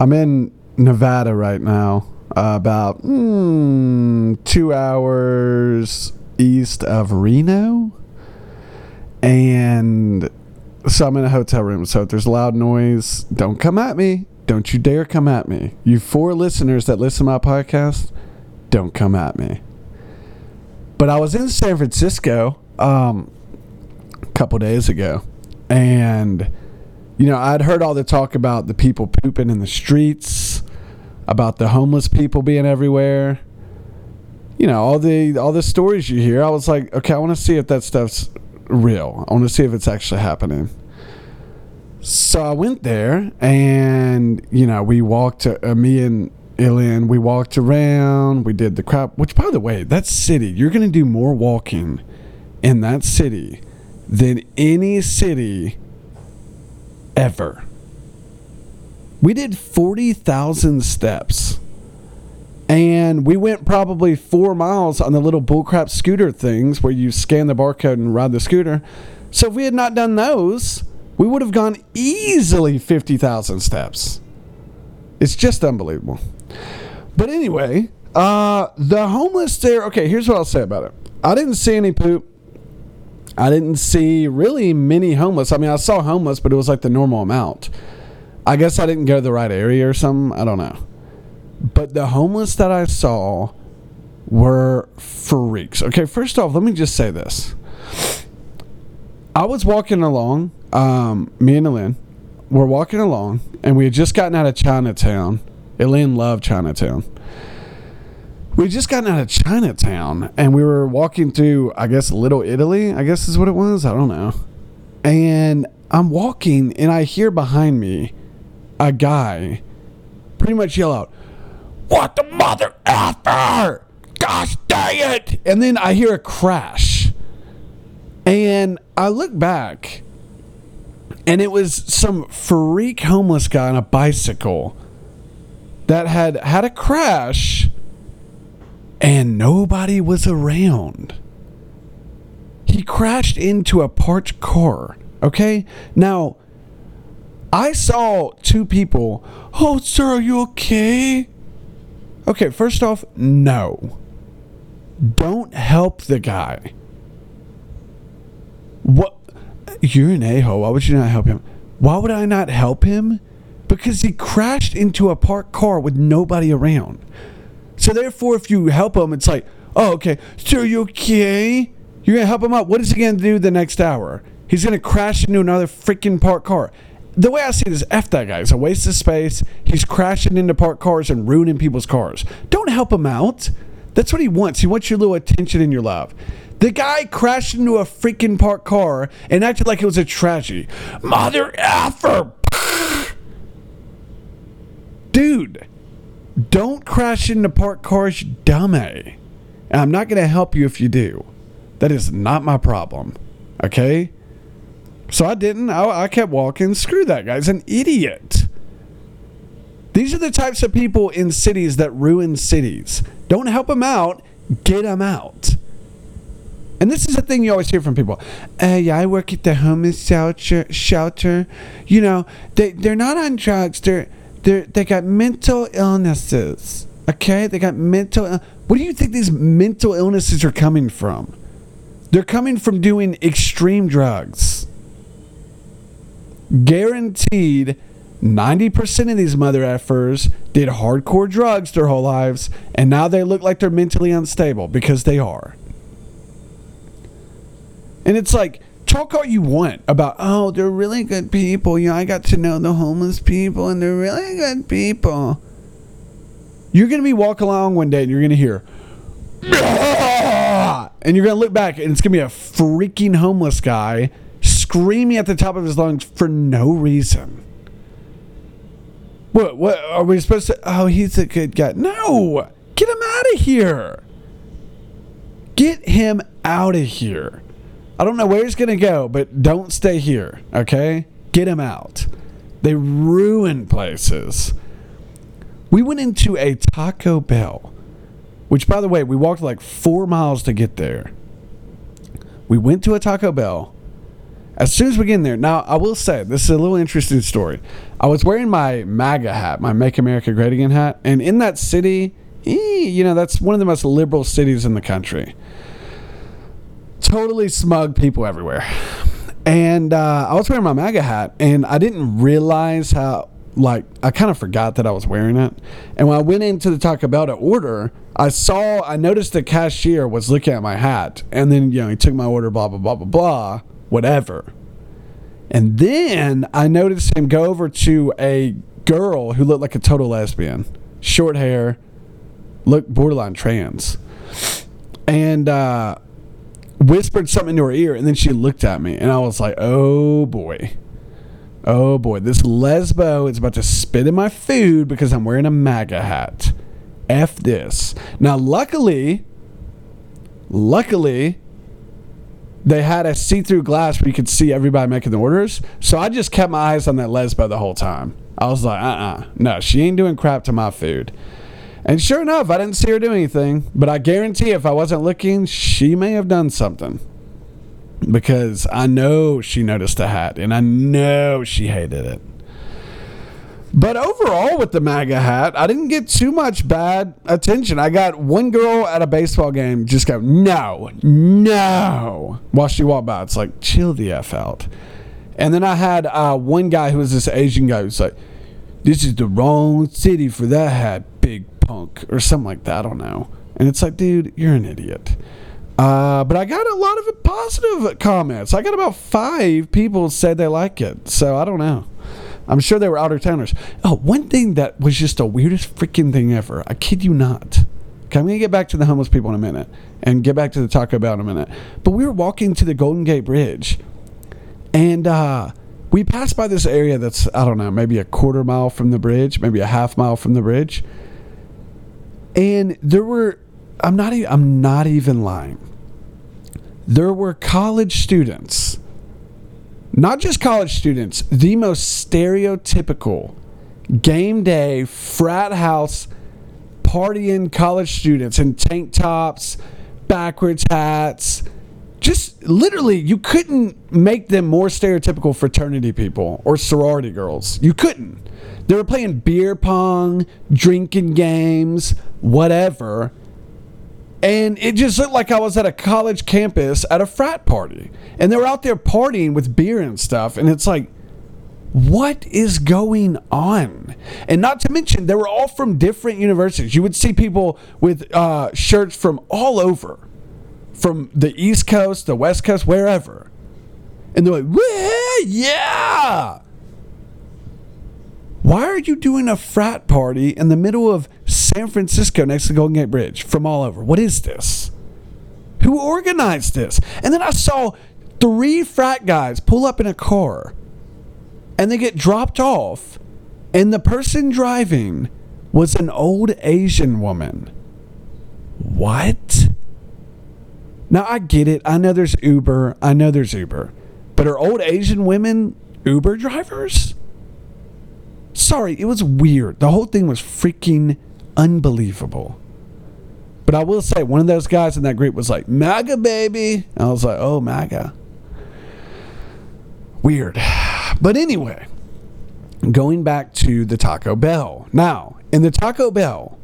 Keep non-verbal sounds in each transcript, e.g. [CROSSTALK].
I'm in Nevada right now, uh, about mm, two hours east of Reno. And so I'm in a hotel room. So if there's loud noise, don't come at me. Don't you dare come at me. You four listeners that listen to my podcast, don't come at me. But I was in San Francisco um, a couple days ago, and you know I'd heard all the talk about the people pooping in the streets, about the homeless people being everywhere. You know all the all the stories you hear. I was like, okay, I want to see if that stuff's real. I want to see if it's actually happening. So I went there, and you know, we walked. Uh, me and Ilian, we walked around. We did the crap. Which, by the way, that city, you're gonna do more walking in that city than any city ever. We did forty thousand steps, and we went probably four miles on the little bullcrap scooter things where you scan the barcode and ride the scooter. So if we had not done those we would have gone easily 50,000 steps. It's just unbelievable. But anyway, uh, the homeless there. Okay, here's what I'll say about it. I didn't see any poop. I didn't see really many homeless. I mean, I saw homeless, but it was like the normal amount. I guess I didn't go to the right area or something. I don't know. But the homeless that I saw were freaks. Okay, first off, let me just say this. I was walking along um, me and Elaine were walking along, and we had just gotten out of Chinatown. Elaine loved Chinatown. We just gotten out of Chinatown, and we were walking through, I guess, Little Italy. I guess is what it was. I don't know. And I'm walking, and I hear behind me a guy pretty much yell out, "What the mother effer! Gosh dang it!" And then I hear a crash, and I look back and it was some freak homeless guy on a bicycle that had had a crash and nobody was around. He crashed into a parked car. Okay? Now, I saw two people. Oh, sir, are you okay? Okay, first off, no. Don't help the guy. What? You're an a hole. Why would you not help him? Why would I not help him? Because he crashed into a parked car with nobody around. So therefore, if you help him, it's like, oh, okay. So you okay? You're gonna help him out. What is he gonna do the next hour? He's gonna crash into another freaking parked car. The way I see it is, f that guy. It's a waste of space. He's crashing into parked cars and ruining people's cars. Don't help him out. That's what he wants. He wants your little attention and your love. The guy crashed into a freaking parked car and acted like it was a tragedy. Mother effer! Dude, don't crash into parked cars, you dummy. And I'm not going to help you if you do. That is not my problem. Okay? So I didn't. I, I kept walking. Screw that guy. He's an idiot. These are the types of people in cities that ruin cities. Don't help them out, get them out. And this is a thing you always hear from people. Yeah, I work at the homeless shelter. Shelter, you know, they they're not on drugs. They're they they got mental illnesses. Okay, they got mental. What do you think these mental illnesses are coming from? They're coming from doing extreme drugs. Guaranteed, ninety percent of these mother effers did hardcore drugs their whole lives, and now they look like they're mentally unstable because they are. And it's like, talk all you want about, oh, they're really good people. You know, I got to know the homeless people and they're really good people. You're to be walking along one day and you're to hear, and you're to look back and it's to be a freaking homeless guy screaming at the top of his lungs for no reason. What, what are we supposed to? Oh, he's a good guy. No, get him out of here. Get him out of here. I don't know where he's going to go, but don't stay here, okay? Get him out. They ruin places. We went into a Taco Bell, which, by the way, we walked like four miles to get there. We went to a Taco Bell, As soon as we get in there, now I will say this is a little interesting story. I was wearing my MAGA hat, my Make America Great Again hat, and in that city, eh, you know, that's one of the most liberal cities in the country. Totally smug people everywhere. And uh, I was wearing my MAGA hat, and I didn't realize how, like, I kind of forgot that I was wearing it. And when I went into the Taco Bell to order, I saw, I noticed the cashier was looking at my hat, and then, you know, he took my order, blah, blah, blah, blah, blah, whatever. And then I noticed him go over to a girl who looked like a total lesbian, short hair, looked borderline trans, and uh, whispered something into her ear. And then she looked at me, and I was like, oh boy. Oh boy, this lesbo is about to spit in my food because I'm wearing a MAGA hat. F this. Now, luckily, luckily, they had a see-through glass where you could see everybody making the orders. So I just kept my eyes on that lesbo the whole time. I was like, uh-uh, no, she ain't doing crap to my food. And sure enough, I didn't see her do anything. But I guarantee if I wasn't looking, she may have done something. Because I know she noticed the hat, and I know she hated it. But overall, with the MAGA hat, I didn't get too much bad attention. I got one girl at a baseball game just go, no, no, while she walked by. It's like, chill the F out. And then I had uh, one guy who was this Asian guy who's like, this is the wrong city for that hat, big punk, or something like that. I don't know. And it's like, dude, you're an idiot. Uh, but I got a lot of positive comments. I got about five people said they like it. So I don't know. I'm sure they were outer towners. Oh, one thing that was just the weirdest freaking thing ever. I kid you not. Okay, I'm to get back to the homeless people in a minute and get back to the Taco Bell in a minute. But we were walking to the Golden Gate Bridge and uh, we passed by this area that's, I don't know, maybe a quarter mile from the bridge, maybe a half mile from the bridge. And there were, I'm not, e- I'm not even lying. There were college students not just college students, the most stereotypical game day frat house partying college students in tank tops, backwards hats. Just literally, you couldn't make them more stereotypical fraternity people or sorority girls. You couldn't. They were playing beer pong, drinking games, whatever. And it just looked like I was at a college campus at a frat party. And they were out there partying with beer and stuff. And it's like, what is going on? And not to mention, they were all from different universities. You would see people with uh, shirts from all over, from the East Coast, the West Coast, wherever. And they're like, yeah! Why are you doing a frat party in the middle of San Francisco next to Golden Gate Bridge from all over? What is this? Who organized this? And then I saw three frat guys pull up in a car and they get dropped off, and the person driving was an old Asian woman. What? Now I get it. I know there's Uber. I know there's Uber. But are old Asian women Uber drivers? Sorry, it was weird. The whole thing was freaking unbelievable. But I will say, one of those guys in that group was like, MAGA, baby. And I was like, oh, MAGA. Weird. But anyway, going back to the Taco Bell. Now, in the Taco Bell,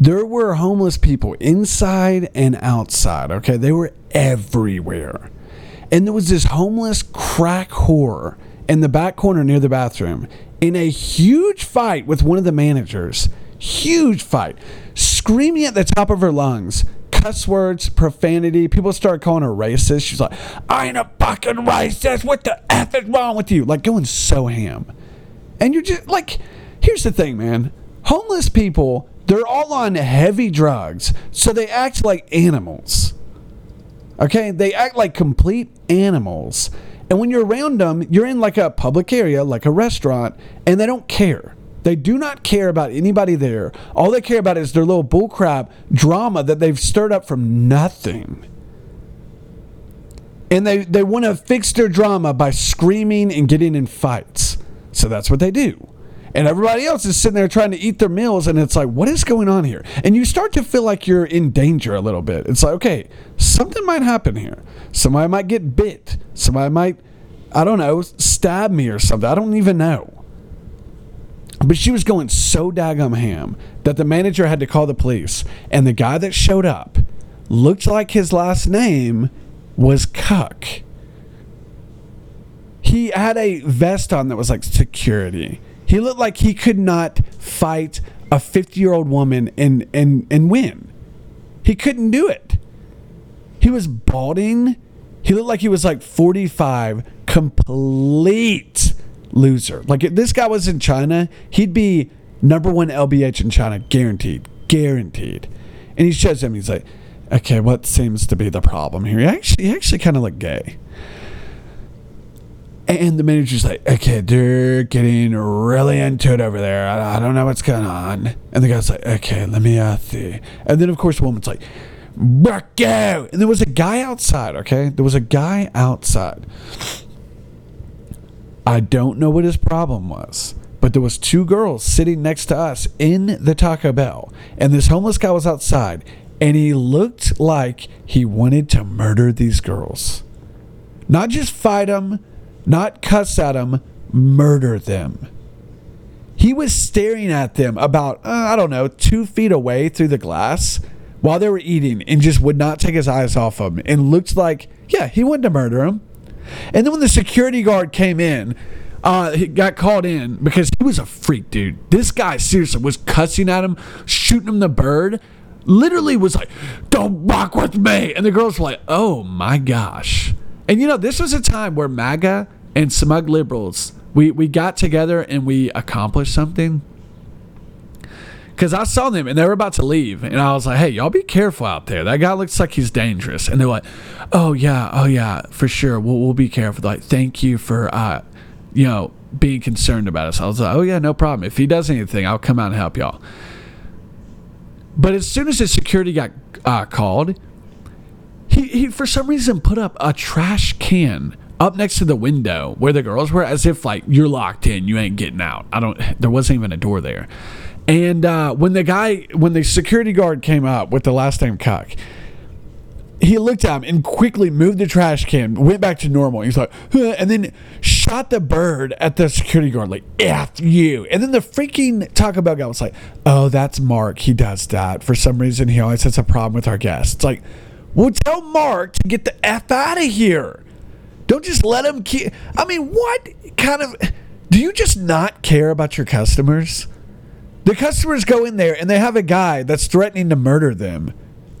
there were homeless people inside and outside. Okay, they were everywhere. And there was this homeless crack whore in the back corner near the bathroom in a huge fight with one of the managers. Huge fight. Screaming at the top of her lungs. Cuss words, profanity. People started calling her racist. She's like, I ain't a fucking racist. What the F is wrong with you? Like going so ham. And you're just like, here's the thing, man. Homeless people, they're all on heavy drugs, so they act like animals. Okay? They act like complete animals. And when you're around them, you're in like a public area, like a restaurant, and they don't care. They do not care about anybody there. All they care about is their little bullcrap drama that they've stirred up from nothing. And they, they want to fix their drama by screaming and getting in fights. So that's what they do. And everybody else is sitting there trying to eat their meals, and it's like, what is going on here? And you start to feel like you're in danger a little bit. It's like, okay, something might happen here. Somebody might get bit. Somebody might I don't know, stab me or something. I don't even know. But she was going so daggum ham that the manager had to call the police. And the guy that showed up looked like his last name was Cuck. He had a vest on that was like security. He looked like he could not fight a 50 year old woman and, and, and win. He couldn't do it. He was balding. He looked like he was like 45, complete loser. Like if this guy was in China, he'd be number one LBH in China, guaranteed, guaranteed. And he shows him. He's like, okay, what seems to be the problem here? He actually, he actually kind of looked gay. And the manager's like, okay, they're getting really into it over there. I, I don't know what's going on. And the guy's like, okay, let me uh, see. And then, of course, the woman's like, Bucko! And there was a guy outside, okay? There was a guy outside. I don't know what his problem was, but there was two girls sitting next to us in the Taco Bell. And this homeless guy was outside, and he looked like he wanted to murder these girls. Not just fight them, not cuss at them, murder them. He was staring at them about, uh, I don't know, two feet away through the glass while they were eating and just would not take his eyes off them and looked like, yeah, he wanted to murder them. And then when the security guard came in, uh, he got called in because he was a freak, dude. This guy seriously was cussing at him, shooting him the bird. Literally was like, "Don't rock with me," and the girls were like, "Oh my gosh!" And you know, this was a time where MAGA and smug liberals we we got together and we accomplished something. Because I saw them and they were about to leave, and I was like, "Hey, y'all be careful out there. That guy looks like he's dangerous." And they're like, "Oh yeah, oh yeah, for sure. We'll we'll be careful." Like, thank you for uh, you know, being concerned about us. I was like, "Oh yeah, no problem. If he does anything, I'll come out and help y'all." But as soon as the security got uh, called, he, he for some reason put up a trash can up next to the window where the girls were, as if like you're locked in, you ain't getting out. I don't. [LAUGHS] There wasn't even a door there. And uh, when the guy, when the security guard came up with the last name Cuck, he looked at him and quickly moved the trash can, went back to normal. He's like, huh, and then shot the bird at the security guard, like, F you. And then the freaking Taco Bell guy was like, oh, that's Mark. He does that. For some reason, he always has a problem with our guests. It's like, well, tell Mark to get the F out of here. Don't just let him keep. I mean, what kind of. Do you just not care about your customers? The customers go in there and they have a guy that's threatening to murder them.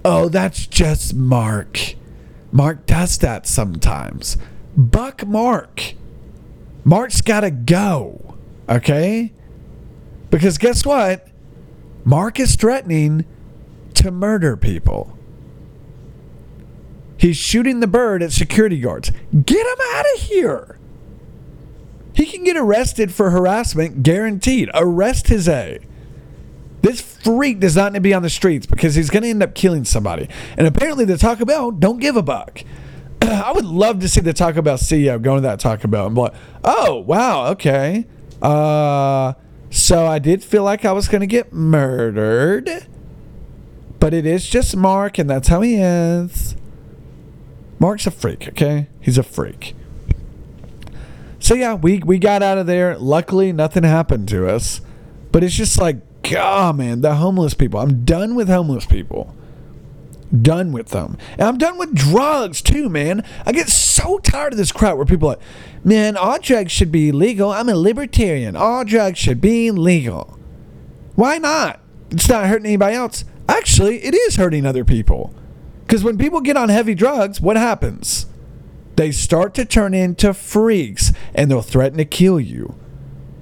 Oh, that's just Mark. Mark does that sometimes. Buck Mark. Mark's got to go. Okay? Because guess what? Mark is threatening to murder people. He's shooting the bird at security guards. Get him out of here. He can get arrested for harassment, guaranteed. Arrest his A. This freak does not need to be on the streets because he's going to end up killing somebody. And apparently, the Taco Bell don't give a buck. [CLEARS THROAT] I would love to see the Taco Bell CEO go to that Taco Bell and be like, "Oh, wow, okay. Uh, so I did feel like I was going to get murdered, but it is just Mark, and that's how he is. Mark's a freak, okay? He's a freak." So yeah, we we got out of there. Luckily, nothing happened to us. But it's just like God, man, the homeless people. I'm done with homeless people. Done with them. And I'm done with drugs too, man. I get so tired of this crowd where people are like, man, all drugs should be legal. I'm a libertarian. All drugs should be legal. Why not? It's not hurting anybody else. Actually, it is hurting other people. Because when people get on heavy drugs, what happens? They start to turn into freaks and they'll threaten to kill you.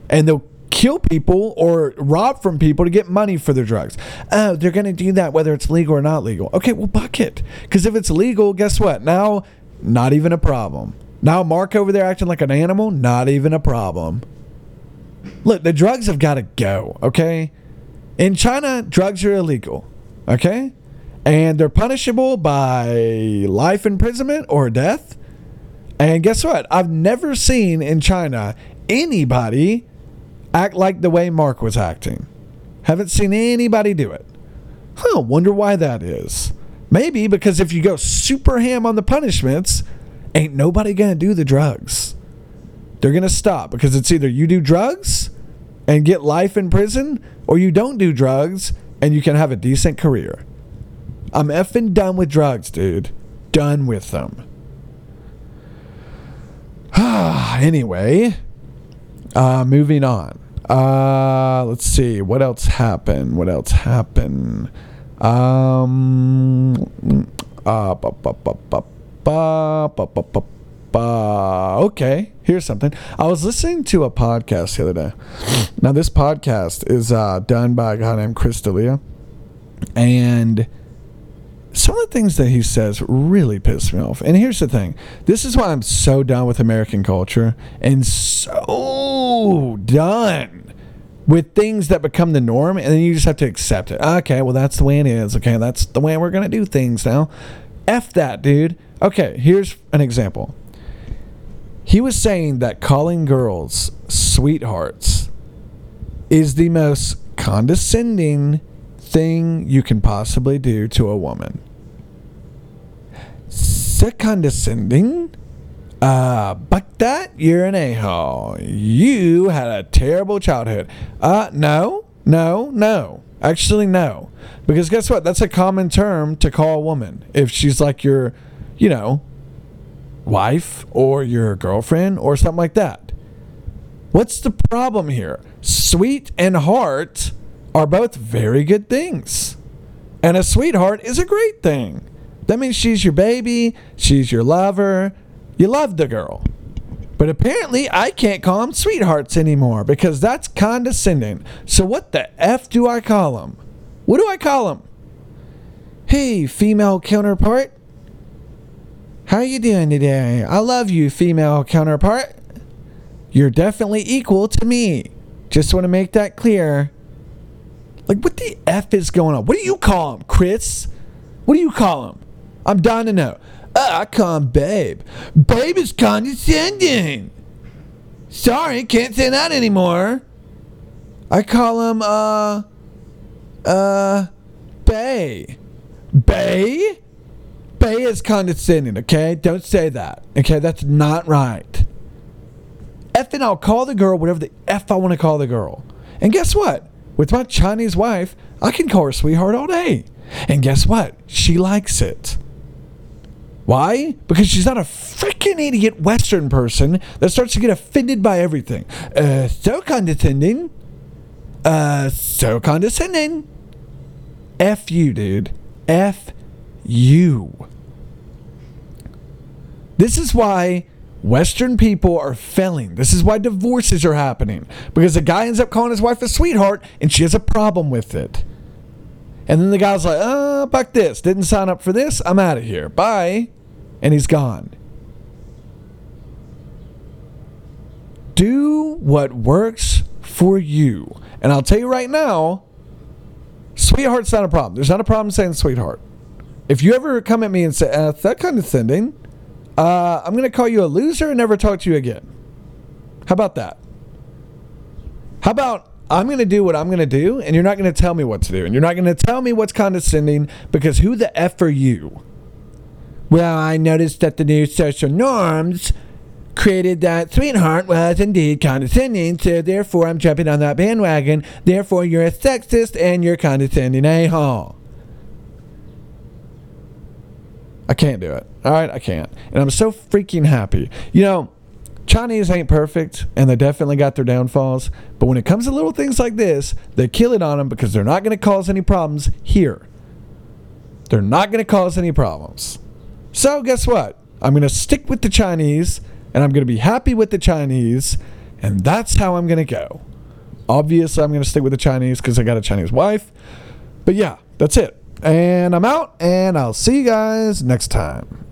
And they'll kill people or rob from people to get money for their drugs. Oh, they're going to do that whether it's legal or not legal. Okay, well, buck it. Because if it's legal, guess what? Now, not even a problem. Now, Mark over there acting like an animal, not even a problem. Look, the drugs have got to go, okay? In China, drugs are illegal, okay? And they're punishable by life imprisonment or death. And guess what? I've never seen in China anybody act like the way Mark was acting. Haven't seen anybody do it. Huh, wonder why that is. Maybe because if you go super ham on the punishments, ain't nobody gonna do the drugs. they're to stop because it's either you do drugs and get life in prison or you don't do drugs and you can have a decent career. I'm effing done with drugs, dude. Done with them. [SIGHS] anyway, uh, moving on. Uh, let's see. What else happened? What else happened? Um, uh, ba, ba, ba, ba, ba, ba, ba, ba, ba. okay, here's something. I was listening to a podcast the other day. Now, this podcast is uh, done by a guy named Chris D'Elia. And some of the things that he says really piss me off. And here's the thing this is why I'm so done with American culture and so done with things that become the norm. And then you just have to accept it. Okay, well, that's the way it is. Okay, that's the way we're going to do things now. F that, dude. Okay, here's an example. He was saying that calling girls sweethearts is the most condescending thing you can possibly do to a woman. So condescending. Uh, but that you're an a-hole. You had a terrible childhood. Uh, no, no, no. Actually, no. Because guess what? That's a common term to call a woman. If she's like your, you know, wife or your girlfriend or something like that. What's the problem here? Sweet and heart are both very good things. And a sweetheart is a great thing. That means she's your baby, she's your lover. You love the girl. But apparently, I can't call them sweethearts anymore because that's condescending. So, what the F do I call them? What do I call them? Hey, female counterpart. How you doing today? I love you, female counterpart. You're definitely equal to me. Just want to make that clear. Like, what the F is going on? What do you call him, Chris? What do you call him? I'm dying to know. Uh, I call him Babe. Babe is condescending. Sorry, can't say that anymore. I call him, uh, uh, Bay. Bay? Bay is condescending, okay? Don't say that, okay? That's not right. F and I'll call the girl whatever the F I want to call the girl. And guess what? With my Chinese wife, I can call her sweetheart all day. And guess what? She likes it. Why? Because she's not a freaking idiot Western person that starts to get offended by everything. Uh, so condescending. Uh, so condescending. F you, dude. F you. This is why Western people are failing. This is why divorces are happening. Because the guy ends up calling his wife a sweetheart and she has a problem with it. And then the guy's like, oh, fuck this. Didn't sign up for this. I'm out of here. Bye. And he's gone. Do what works for you. And I'll tell you right now, sweetheart's not a problem. There's not a problem saying sweetheart. If you ever come at me and say, uh, that condescending, uh, I'm going to call you a loser and never talk to you again. How about that? How about I'm going to do what I'm going to do and you're not going to tell me what to do and you're not going to tell me what's condescending because who the F are you? Well, I noticed that the new social norms created that sweetheart was indeed condescending, so therefore I'm jumping on that bandwagon. Therefore, you're a sexist and you're condescending a hole. I can't do it. All right, I can't. And I'm so freaking happy. You know, Chinese ain't perfect and they definitely got their downfalls, but when it comes to little things like this, they kill it on them because they're not going to cause any problems here. They're not going to cause any problems. So, guess what? I'm going to stick with the Chinese and I'm going to be happy with the Chinese, and that's how I'm going to go. Obviously, I'm going to stick with the Chinese because I got a Chinese wife. But yeah, that's it. And I'm out, and I'll see you guys next time.